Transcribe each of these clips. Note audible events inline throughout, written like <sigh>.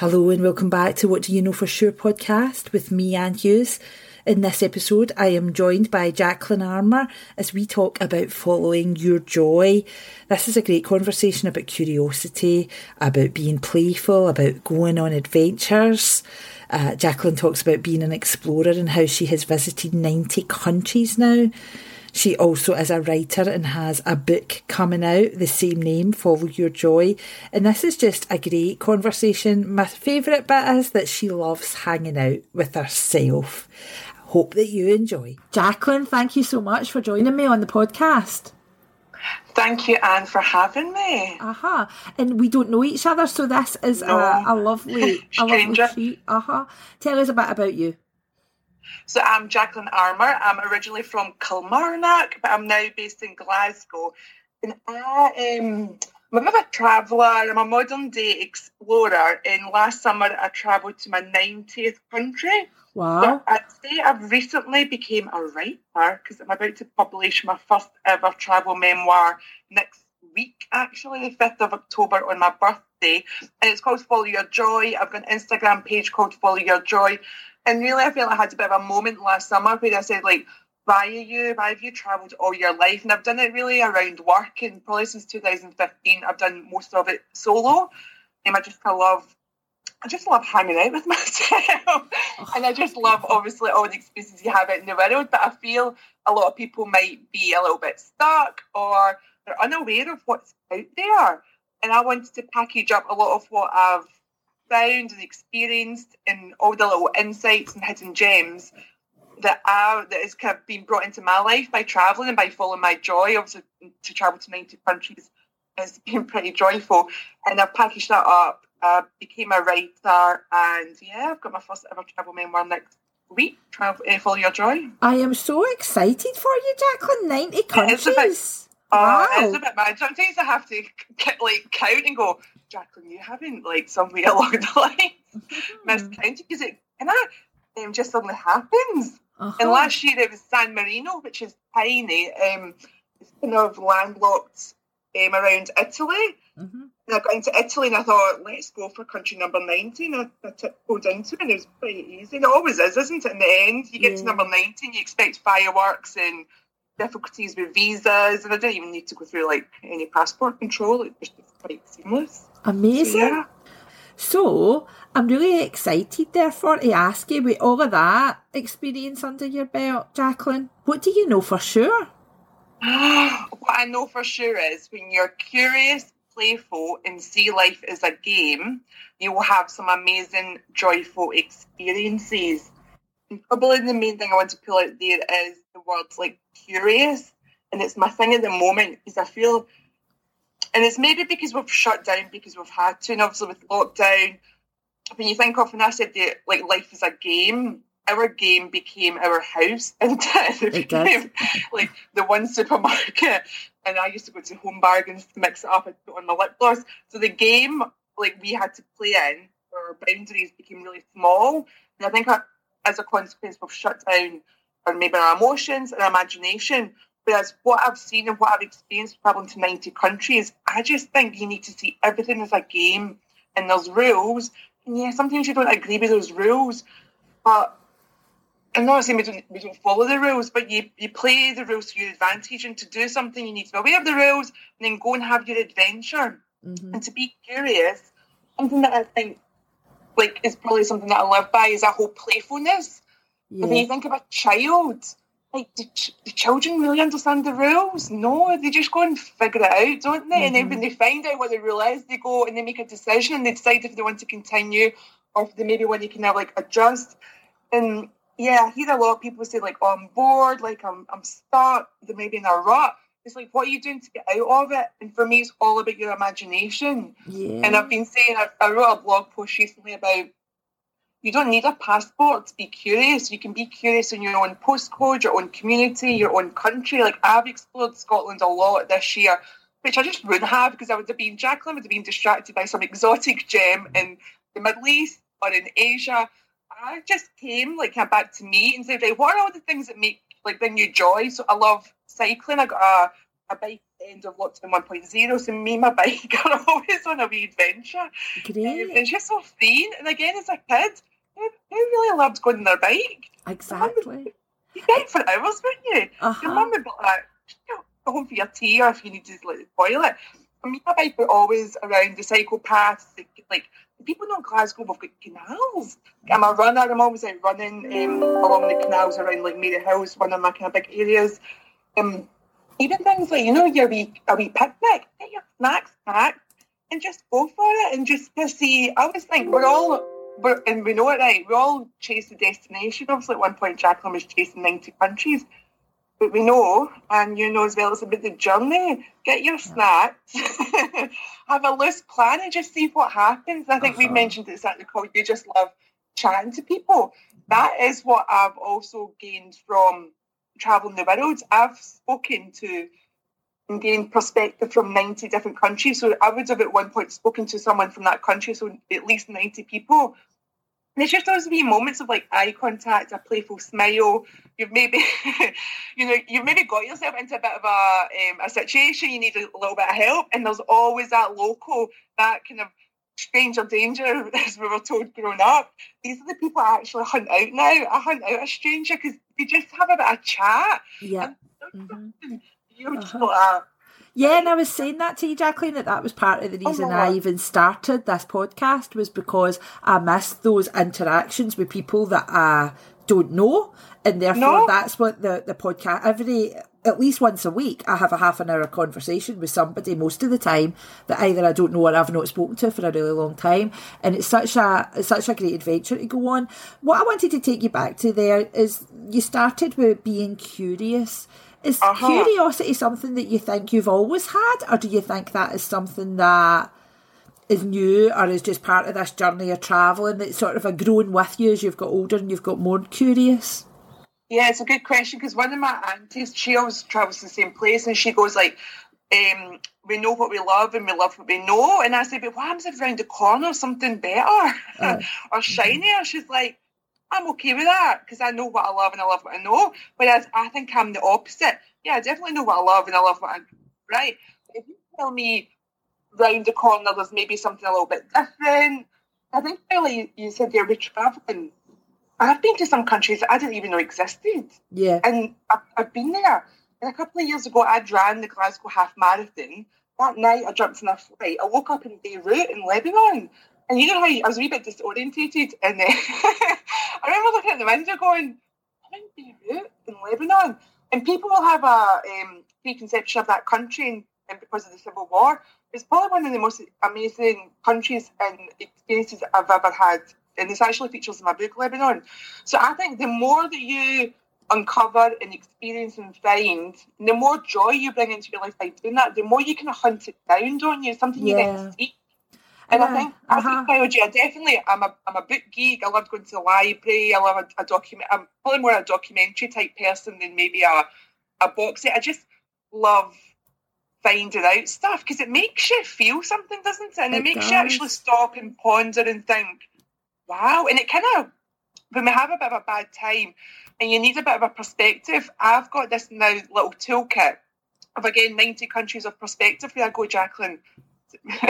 Hello and welcome back to What Do You Know For Sure podcast with me, Anne Hughes. In this episode, I am joined by Jacqueline Armour as we talk about following your joy. This is a great conversation about curiosity, about being playful, about going on adventures. Uh, Jacqueline talks about being an explorer and how she has visited 90 countries now. She also is a writer and has a book coming out, the same name, Follow Your Joy. And this is just a great conversation. My favourite bit is that she loves hanging out with herself. Hope that you enjoy. Jacqueline, thank you so much for joining me on the podcast. Thank you, Anne, for having me. Aha. Uh-huh. And we don't know each other, so this is no. a, a lovely, a <laughs> lovely treat. Aha. Uh-huh. Tell us a bit about you. So I'm Jacqueline Armour. I'm originally from Kilmarnock, but I'm now based in Glasgow. And I, um, I'm a bit of a traveller. I'm a modern day explorer. And last summer, I travelled to my 90th country. Wow. I'd say I've recently became a writer because I'm about to publish my first ever travel memoir next week, actually, the 5th of October on my birthday. And it's called Follow Your Joy. I've got an Instagram page called Follow Your Joy. And really, I feel I had a bit of a moment last summer where I said, like, why are you, why have you travelled all your life? And I've done it really around work, and probably since 2015, I've done most of it solo. And I just I love, I just love hanging out with <laughs> myself, and I just love obviously all the experiences you have out in the world. But I feel a lot of people might be a little bit stuck or they're unaware of what's out there. And I wanted to package up a lot of what I've found and experienced and all the little insights and hidden gems that are that has kind of been brought into my life by traveling and by following my joy. Obviously, to travel to 90 countries has <laughs> been pretty joyful. And I've packaged that up, uh, became a writer, and yeah, I've got my first ever travel memoir next week. Travel, uh, follow your joy. I am so excited for you, Jacqueline. 90 countries. Oh, wow. it's a bit mad. Sometimes I have to keep like count and go, Jacqueline, you haven't like somewhere <laughs> along the line mm-hmm. miscounted because it and that um, just suddenly happens. Uh-huh. And last year it was San Marino, which is tiny. Um, it's kind of landlocked um, around Italy. Mm-hmm. And I got into Italy and I thought, let's go for country number 19. I, I tiptoed into it and it was quite easy. And it always is, isn't it? In the end, you get yeah. to number 19, you expect fireworks and difficulties with visas, and I didn't even need to go through like any passport control. It was just quite seamless. Amazing. So, yeah. so I'm really excited, therefore, to ask you with all of that experience under your belt, Jacqueline. What do you know for sure? Ah, what I know for sure is when you're curious, playful, and see life as a game, you will have some amazing, joyful experiences. And probably the main thing I want to pull out there is the words like curious. And it's my thing at the moment because I feel, and it's maybe because we've shut down because we've had to, and obviously with lockdown, when you think of, when I said that like life is a game, our game became our house <laughs> and it, became <laughs> like the one supermarket. And I used to go to home bargains to mix it up and put on my lip gloss. So the game like we had to play in, our boundaries became really small. And I think uh, as a consequence, we've shut down or maybe our emotions and our imagination. Whereas what I've seen and what I've experienced traveling to 90 countries, I just think you need to see everything as a game and there's rules. And yeah, sometimes you don't agree with those rules, but I'm not saying we don't, we don't follow the rules, but you, you play the rules to your advantage. And to do something, you need to be aware of the rules and then go and have your adventure. Mm-hmm. And to be curious, something that I think like is probably something that I live by is a whole playfulness. Yeah. When you think of a child, like, do, ch- do, children really understand the rules? No, they just go and figure it out, don't they? Mm-hmm. And then when mm-hmm. they find out what the rule is, they go and they make a decision and they decide if they want to continue or if they maybe want to kind of like adjust. And yeah, I hear a lot of people say like, oh, I'm bored, like I'm I'm stuck, they're maybe in a rut. It's like, what are you doing to get out of it? And for me, it's all about your imagination. Yeah. And I've been saying, I, I wrote a blog post recently about you don't need a passport to be curious. You can be curious in your own postcode, your own community, your own country. Like I've explored Scotland a lot this year, which I just wouldn't have because I would have been Jacqueline would have been distracted by some exotic gem in the Middle East or in Asia. I just came like back to me and said, right, what are all the things that make like bring you joy? So I love cycling. I got a a bike end of lockdown 1.0, so me and my <laughs> bike are always on a wee adventure. Great. Um, it's just so freeing. And again, as a kid, who, really loved going on their bike? Exactly. You get for hours, wouldn't you? Your Uh-huh. mum would be like, you know, go home for your tea or if you need to like, the toilet. And me and my bike were always around the cycle paths. Like, the people know in Glasgow, we've got canals. I'm a runner. I'm always out running um, along the canals around like Mary Hills, one of my kind of big areas. Um, even things like, you know, your wee, a wee picnic, get your snacks packed and just go for it and just to see. I always think we're all, and we know it right, we all chase the destination. Obviously, at one point, Jacqueline was chasing 90 countries. But we know, and you know as well, it's about the journey. Get your snacks, <laughs> have a loose plan, and just see what happens. I think we Uh-huh. mentioned it at the call. You just love chatting to people. That is what I've also gained from traveling the world. I've spoken to and gained perspective from 90 different countries. So I would have at one point spoken to someone from that country, so at least 90 people. It's just those wee moments of like eye contact, a playful smile. You've maybe, <laughs> you know, you've maybe got yourself into a bit of a um, a situation. You need a little bit of help, and there's always that local, that kind of stranger danger, <laughs> as we were told growing up. These are the people I actually hunt out now. I hunt out a stranger because you just have a bit of chat. Yeah. And Mhm. you just Uh-huh. got a Yeah, and I was saying that to you, Jacqueline, that that was part of the Oh, reason no. I even started this podcast was because I missed those interactions with people that I don't know, and therefore No. that's what the the podcast every at least once a week I have a half an hour conversation with somebody most of the time that either I don't know or I've not spoken to for a really long time, and it's such a it's such a great adventure to go on. What I wanted to take you back to there is you started with being curious. Is Uh-huh. curiosity something that you think you've always had, or do you think that is something that is new, or is just part of this journey of travelling that's sort of a grown with you as you've got older and you've got more curious? Yeah, it's a good question because one of my aunties, she always travels to the same place, and she goes like, um, "We know what we love, and we love what we know." And I say, "But what happens if around the corner something better Uh, <laughs> or shinier?" She's like, "I'm okay with that because I know what I love and I love what I know." Whereas I think I'm the opposite. Yeah, I definitely know what I love and I love what I right. If you tell me round the corner there's maybe something a little bit different, I think really you said you're traveling. I've been to some countries that I didn't even know existed Yeah. and I've, I've been there. And a couple of years ago, I'd ran the Glasgow Half Marathon. That night, I jumped on a flight. I woke up in Beirut in Lebanon. And you know how I was a wee bit disorientated? And uh, <laughs> I remember looking at the window going, I'm in Beirut in Lebanon. And people will have a um, preconception of that country and, and because of the Civil War. It's probably one of the most amazing countries and experiences I've ever had. And this actually features in my book, Lebanon. So I think the more that you uncover and experience and find, the more joy you bring into your life by doing that, the more you can hunt it down, don't you? Something you Yeah. then seek. And Yeah, I think I uh-huh. think biology, I definitely I'm a I'm a book geek. I love going to the library. I love a, a document I'm probably more a documentary type person than maybe a a box set. I just love finding out stuff because it makes you feel something, doesn't it? And it, It makes you actually stop and ponder and think, wow. And it kind of when we have a bit of a bad time and you need a bit of a perspective, I've got this now little toolkit of again 90 countries of perspective where I go, Jacqueline, <laughs>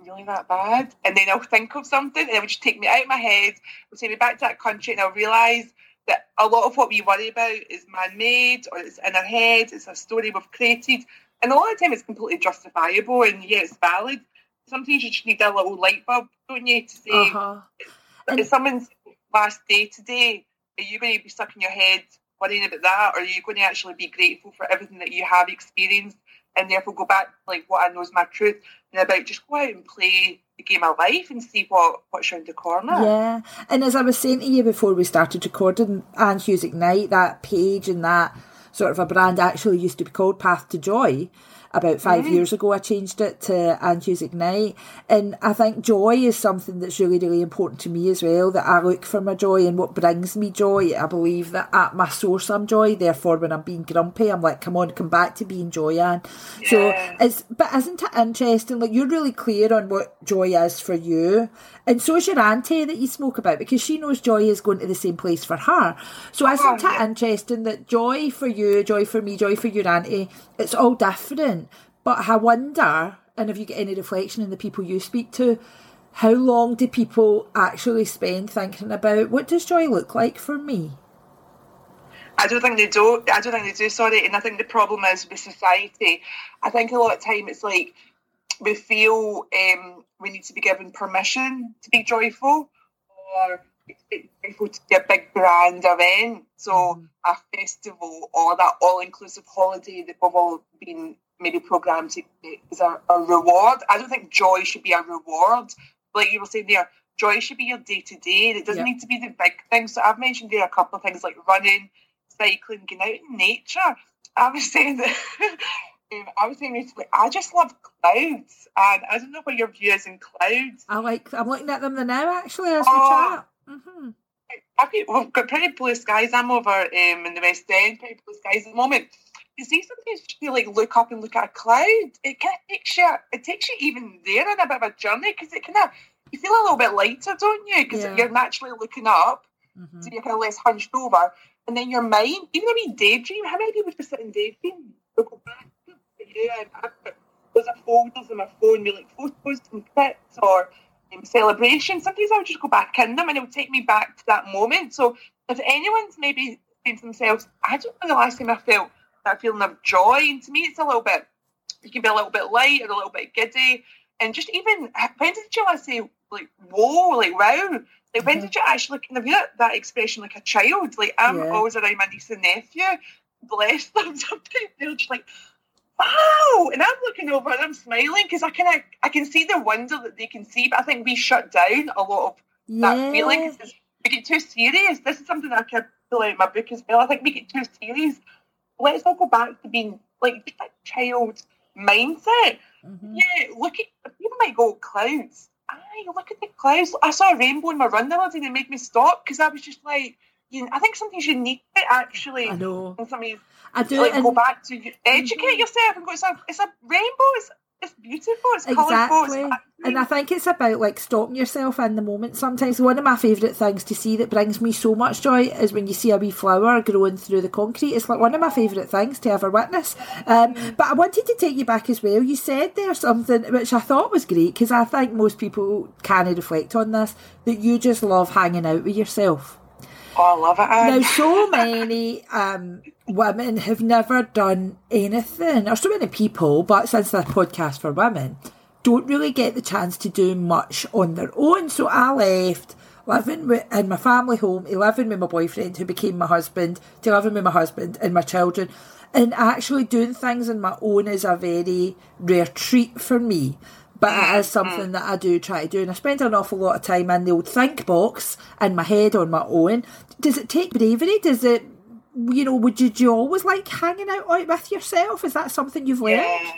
really that bad? And then I'll think of something and it would just take me out of my head, it'll take me back to that country and I'll realise that a lot of what we worry about is man made or it's in our head, it's a story we've created. And a lot of the time it's completely justifiable and yeah, it's valid. Sometimes you just need a little light bulb, don't you, to say, Uh-huh. It's someone's last day today. Are you going to be stuck in your head worrying about that, or are you going to actually be grateful for everything that you have experienced, and therefore go back like what I know is my truth, and about just go out and play the game of life and see what what's around the corner. Yeah, and as I was saying to you before we started recording, Anne Hughes Ignite, that page and that sort of a brand actually used to be called Path to Joy. About 5 Mm-hmm. years ago, I changed it to Anne Hughes Ignite. And I think joy is something that's really, really important to me as well, that I look for my joy and what brings me joy. I believe that at my source I'm joy. Therefore, when I'm being grumpy, I'm like, come on, come back to being joy, Anne. So it's, but isn't it interesting? Like, you're really clear on what joy is for you. And so is your auntie that you spoke about because she knows joy is going to the same place for her. So isn't it yeah. interesting that joy for you, joy for me, joy for your auntie, it's all different. But I wonder, and if you get any reflection in the people you speak to, how long do people actually spend thinking about what does joy look like for me? I don't think they do. I don't think they do. Sorry, and I think the problem is with society. I think a lot of time it's like we feel um, we need to be given permission to be joyful, or joyful to be a big grand event, so a festival or that all-inclusive holiday that we've all been maybe programmed to is a, a reward. I don't think joy should be a reward. Like you were saying there, joy should be your day to day. It doesn't need to be the big things. So I've mentioned there a couple of things like running, cycling, getting out in nature. I was <laughs> saying that um, I was saying recently, I just love clouds, and I don't know what your view is in clouds. I like I'm looking at them now actually as we Oh. chat. hmm I've got, we've got pretty blue skies. I'm over um, in the West End, pretty blue skies at the moment. You see, sometimes you like look up and look at a cloud. It kind of takes you, it takes you even there on a bit of a journey because it kind of you feel a little bit lighter, don't you? Because Yeah. you're naturally looking up, hmm so you're kind of less hunched over, and then your mind, even a wee daydream. How many people just sit and daydream? They'll go back. Yeah, I've got there's a folders on my phone with like photos and clips or um, celebrations. Sometimes I would just go back in them and it would take me back to that moment. So if anyone's maybe saying to themselves, I don't know the last time I felt that feeling of joy, and to me it's a little bit, you can be a little bit light or a little bit giddy. And just even, when did you last say, like, whoa, like, wow? Like, when Mhm. did you actually kind of hear that expression like a child? Like, I'm Yeah. always around my niece and nephew, bless <laughs> them. Sometimes they're just like, wow and i'm looking over and i'm smiling because i of i can see the wonder that they can see but i think we shut down a lot of that feeling Yeah. we get too serious this is something i could pull out in my book as well i think we get too serious let's all go back to being like that child mindset Mhm. yeah look at people might go clouds aye look at the clouds i saw a rainbow in my run the other day and it made me stop because i was just like you know, i think sometimes you need it actually I know. sometimes I do like and go back to educate Mhm. yourself and go. It's a it's a rainbow. It's it's beautiful. It's. Exactly. And I think it's about like stopping yourself in the moment. Sometimes one of my favourite things to see that brings me so much joy is when you see a wee flower growing through the concrete. It's like one of my favourite things to ever witness. Um, but I wanted to take you back as well. You said there something which I thought was great because I think most people can reflect on this that you just love hanging out with yourself. Oh, I love it. Now, so many um, women have never done anything, or so many people, but since the podcast for women, don't really get the chance to do much on their own. So I left living in my family home, living with my boyfriend, who became my husband, to living with my husband and my children. And actually doing things on my own is a very rare treat for me. But it is something mm. that I do try to do, and I spend an awful lot of time in the old think box in my head on my own. Does it take bravery? Does it, you know, would you, do you always like hanging out, with yourself? Is that something you've learned? Yeah.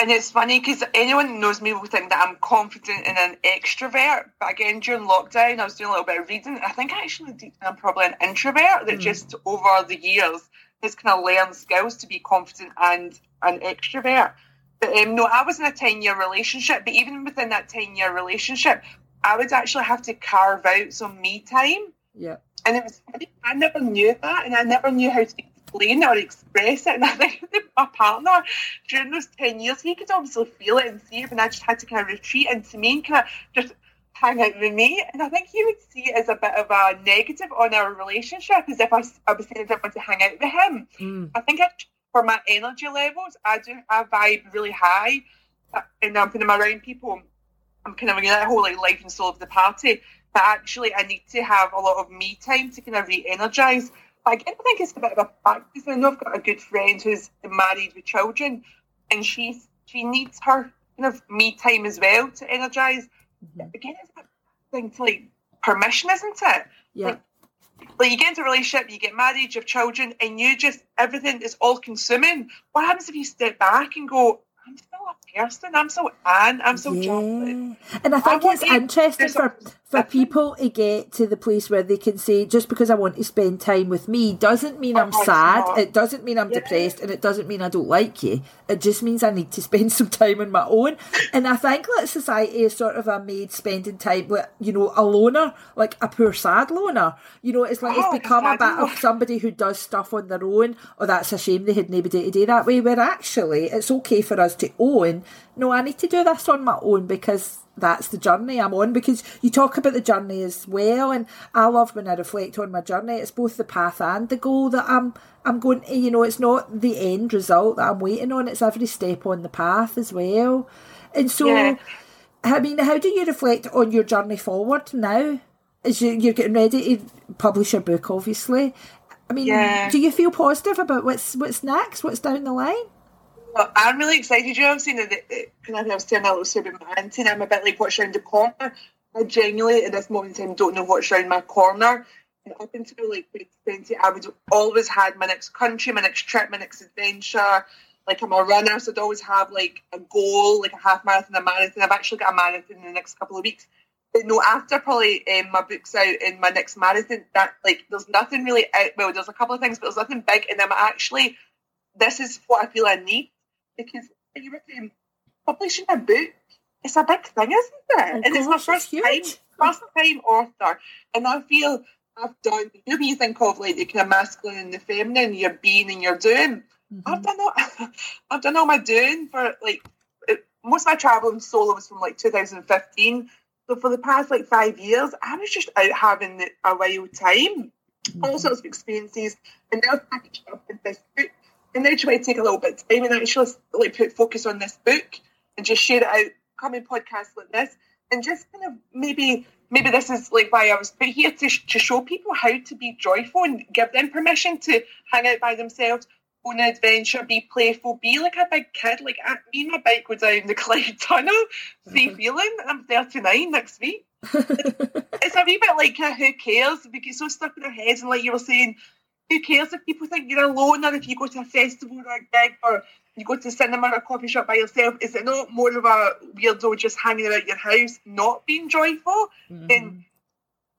And it's funny because anyone who knows me will think that I'm confident and an extrovert. But again, during lockdown, I was doing a little bit of reading. I think actually I'm probably an introvert that hmm. just over the years has kind of learned skills to be confident and an extrovert. But um, no, I was in a 10 year relationship, but even within that 10 year relationship, I would actually have to carve out some me time. Yeah. And it was funny, I never knew that, and I never knew how to explain or express it. <laughs> And I think my partner, during those 10 years, he could obviously feel it and see it, and I just had to kind of retreat into me and kind of just hang out with me. And I think he would see it as a bit of a negative on our relationship, as if I was saying I didn't want to hang out with him. Mm. I think I, for my energy levels, I do I vibe really high, uh, and I'm when I'm around people, I'm kind of in that whole like life and soul of the party. But actually, I need to have a lot of me time to kind of re-energize. I think it's a bit of a practice. I know I've got a good friend who's married with children, and she's she needs her kind of me time as well to energize. Mhm. Again, it's a thing to like permission, isn't it? Yeah. like you get into a relationship, you get married, you have children, and you just everything is all consuming. What happens if you step back and go, I'm still a person. I'm so Anne. I'm so yeah. And I think I it's interesting for for people to get to the place where they can say, just because I want to spend time with me doesn't mean I'm sad. Not. It doesn't mean I'm yeah. depressed, and it doesn't mean I don't like you. It just means I need to <laughs> spend some time on my own. and I think that society is sort of a made spending time with, you know, a loner, like a poor sad loner. You know, it's like oh, it's become a bit of somebody who does stuff on their own. Oh, that's a shame they had nobody day to do that way. Where actually, it's okay for us to own. No, I need to do this on my own because that's the journey I'm on because you talk about the journey as well and I love when I reflect on my journey. It's both the path and the goal that I'm I'm going to you know it's not the end result that I'm waiting on it's every step on the path as well. And so yeah. I mean how do you reflect on your journey forward now? As you, you're getting ready to publish your book obviously. I mean yeah. do you feel positive about what's what's next what's down the line well, I'm really excited. You know, I've seen it. I was telling a little story about and I'm a bit like, what's around the corner? I genuinely, at this moment in time, don't know what's around my corner. And up until like 2020, I would always had my next country, my next trip, my next adventure. Like I'm a runner, so I'd always have like a goal, like a half marathon, a marathon. I've actually got a marathon in the next couple of weeks. But no, after probably um, my book's out in my next marathon, that like there's nothing really out. Well, there's a couple of things, but there's nothing big, and I'm actually this is what I feel I need because you were saying publishing a book, it's a big thing, isn't it? and it's my first time, first time author, and I feel I've done. You know, you think of like the kind of masculine and the feminine, you're being and you're doing. Mm-hmm. I've done all, <laughs> I've done all my doing for like most of my traveling solo was from like 2015. So for the past like five years, I was just out having a wild time, mm-hmm. all sorts of experiences, and now packaged up in this book and now try to take a little bit of time and actually like put focus on this book and just share it out, come in podcasts like this, and just kind of maybe maybe this is like why I was put here to, to show people how to be joyful and give them permission to hang out by themselves, go on an adventure, be playful, be like a big kid. Like uh, me and my bike go down the <laughs> Clyde Tunnel, see mm-hmm. feeling. I'm 39 next week. <laughs> it's a wee bit like a who cares? We get so stuck in our heads, and like you were saying, who cares if people think you're alone or if you go to a festival or a gig or you go to the cinema or a coffee shop by yourself? Is it not more of a weirdo just hanging about your house, not being joyful, mm-hmm. than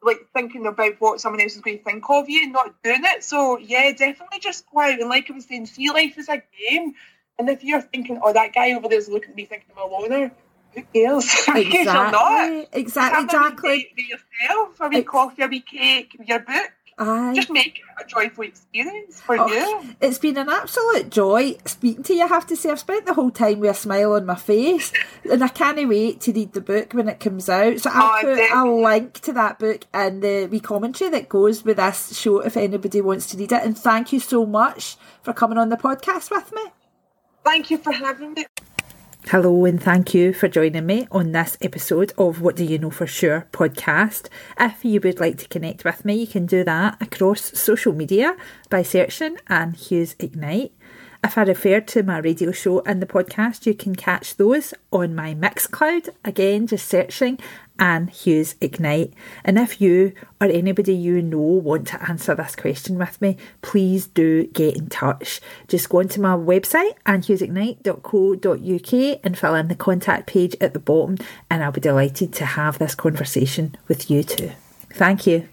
like thinking about what someone else is going to think of you and not doing it? So yeah, definitely just go out and like I was saying, see life as a game. And if you're thinking, oh, that guy over there is looking at me thinking I'm a loner, who cares? <laughs> Exactly. not. Exactly. Exactly. Be yourself, a wee coffee, a wee cake, your book. Aye. Just make it a joyful experience for oh, you. It's been an absolute joy speaking to you. I have to say, I've spent the whole time with a smile on my face, and I can't wait to read the book when it comes out. So I'll oh, put definitely. a link to that book and the wee commentary that goes with this show if anybody wants to read it. And thank you so much for coming on the podcast with me. Thank you for having me. Hello, and thank you for joining me on this episode of What Do You Know For Sure podcast. If you would like to connect with me, you can do that across social media by searching Anne Hughes Ignite. If I refer to my radio show and the podcast, you can catch those on my Mixcloud. Again, just searching Anne Hughes Ignite. And if you or anybody you know want to answer this question with me, please do get in touch. Just go onto my website, annehughesignite.co.uk, and fill in the contact page at the bottom, and I'll be delighted to have this conversation with you too. Thank you.